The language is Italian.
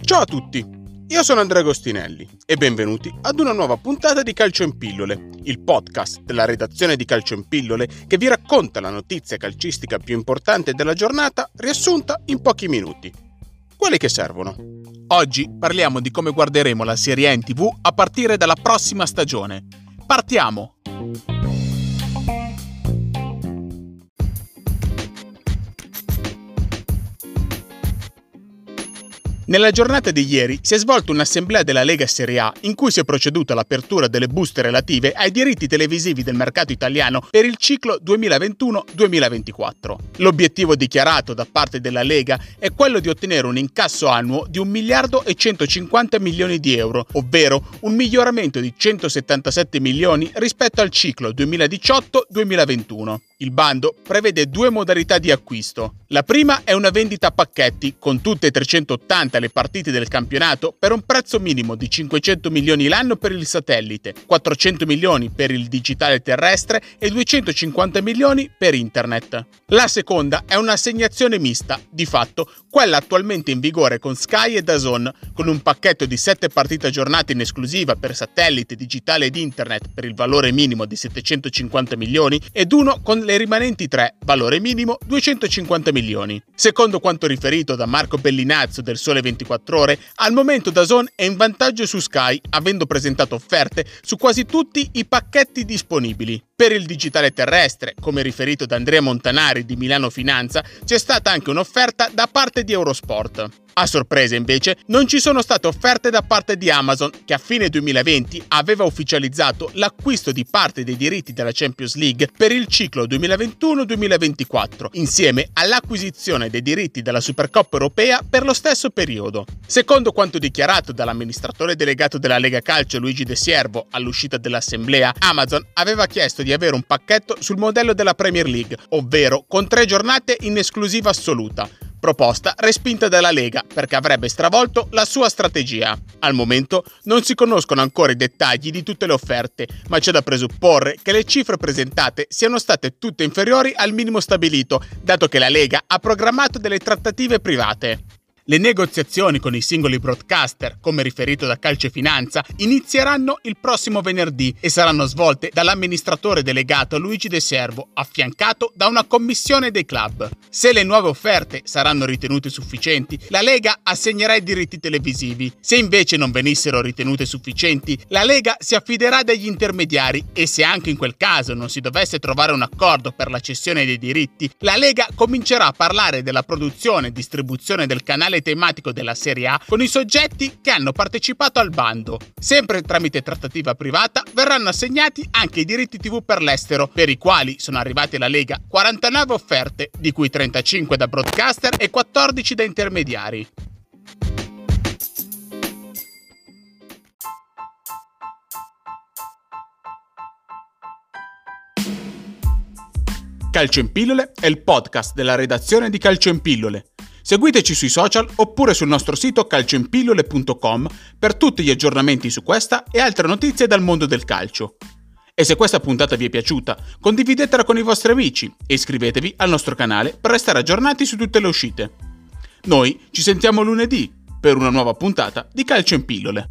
Ciao a tutti, io sono Andrea Agostinelli e benvenuti ad una nuova puntata di Calcio in Pillole, il podcast della redazione di Calcio in Pillole che vi racconta la notizia calcistica più importante della giornata riassunta in pochi minuti. Quelli che servono. Oggi parliamo di come guarderemo la Serie A in TV a partire dalla prossima stagione. Partiamo! Nella giornata di ieri si è svolta un'assemblea della Lega Serie A in cui si è proceduto all'apertura delle buste relative ai diritti televisivi del mercato italiano per il ciclo 2021-2024. L'obiettivo dichiarato da parte della Lega è quello di ottenere un incasso annuo di 1 miliardo e 150 milioni di euro, ovvero un miglioramento di 177 milioni rispetto al ciclo 2018-2021. Il bando prevede due modalità di acquisto. La prima è una vendita a pacchetti con tutte e 380 le partite del campionato per un prezzo minimo di 500 milioni l'anno per il satellite, 400 milioni per il digitale terrestre e 250 milioni per internet. La seconda è un'assegnazione mista, di fatto quella attualmente in vigore con Sky e Dazon, con un pacchetto di 7 partite aggiornate in esclusiva per satellite, digitale ed internet per il valore minimo di 750 milioni ed uno con le rimanenti 3, valore minimo 250 milioni. Secondo quanto riferito da Marco Bellinazzo del Sole 24 Ore, al momento Dazon è in vantaggio su Sky, avendo presentato offerte su quasi tutti i pacchetti disponibili. Per il digitale terrestre, come riferito da Andrea Montanari di Milano Finanza, c'è stata anche un'offerta da parte di Eurosport. A sorpresa invece non ci sono state offerte da parte di Amazon che a fine 2020 aveva ufficializzato l'acquisto di parte dei diritti della Champions League per il ciclo 2021-2024 insieme all'acquisizione dei diritti della Supercoppa europea per lo stesso periodo. Secondo quanto dichiarato dall'amministratore delegato della Lega Calcio Luigi De Siervo all'uscita dell'assemblea, Amazon aveva chiesto di avere un pacchetto sul modello della Premier League, ovvero con tre giornate in esclusiva assoluta proposta respinta dalla Lega perché avrebbe stravolto la sua strategia. Al momento non si conoscono ancora i dettagli di tutte le offerte, ma c'è da presupporre che le cifre presentate siano state tutte inferiori al minimo stabilito, dato che la Lega ha programmato delle trattative private. Le negoziazioni con i singoli broadcaster, come riferito da Calcio e Finanza, inizieranno il prossimo venerdì e saranno svolte dall'amministratore delegato Luigi De Servo, affiancato da una commissione dei club. Se le nuove offerte saranno ritenute sufficienti, la Lega assegnerà i diritti televisivi. Se invece non venissero ritenute sufficienti, la Lega si affiderà degli intermediari e se anche in quel caso non si dovesse trovare un accordo per la cessione dei diritti, la Lega comincerà a parlare della produzione e distribuzione del canale canale tematico della Serie A con i soggetti che hanno partecipato al bando. Sempre tramite trattativa privata verranno assegnati anche i diritti TV per l'estero, per i quali sono arrivati alla Lega 49 offerte, di cui 35 da broadcaster e 14 da intermediari. Calcio in Pillole è il podcast della redazione di Calcio in Pillole Seguiteci sui social oppure sul nostro sito calcioinpillole.com per tutti gli aggiornamenti su questa e altre notizie dal mondo del calcio. E se questa puntata vi è piaciuta, condividetela con i vostri amici e iscrivetevi al nostro canale per restare aggiornati su tutte le uscite. Noi ci sentiamo lunedì per una nuova puntata di Calcio in Pillole.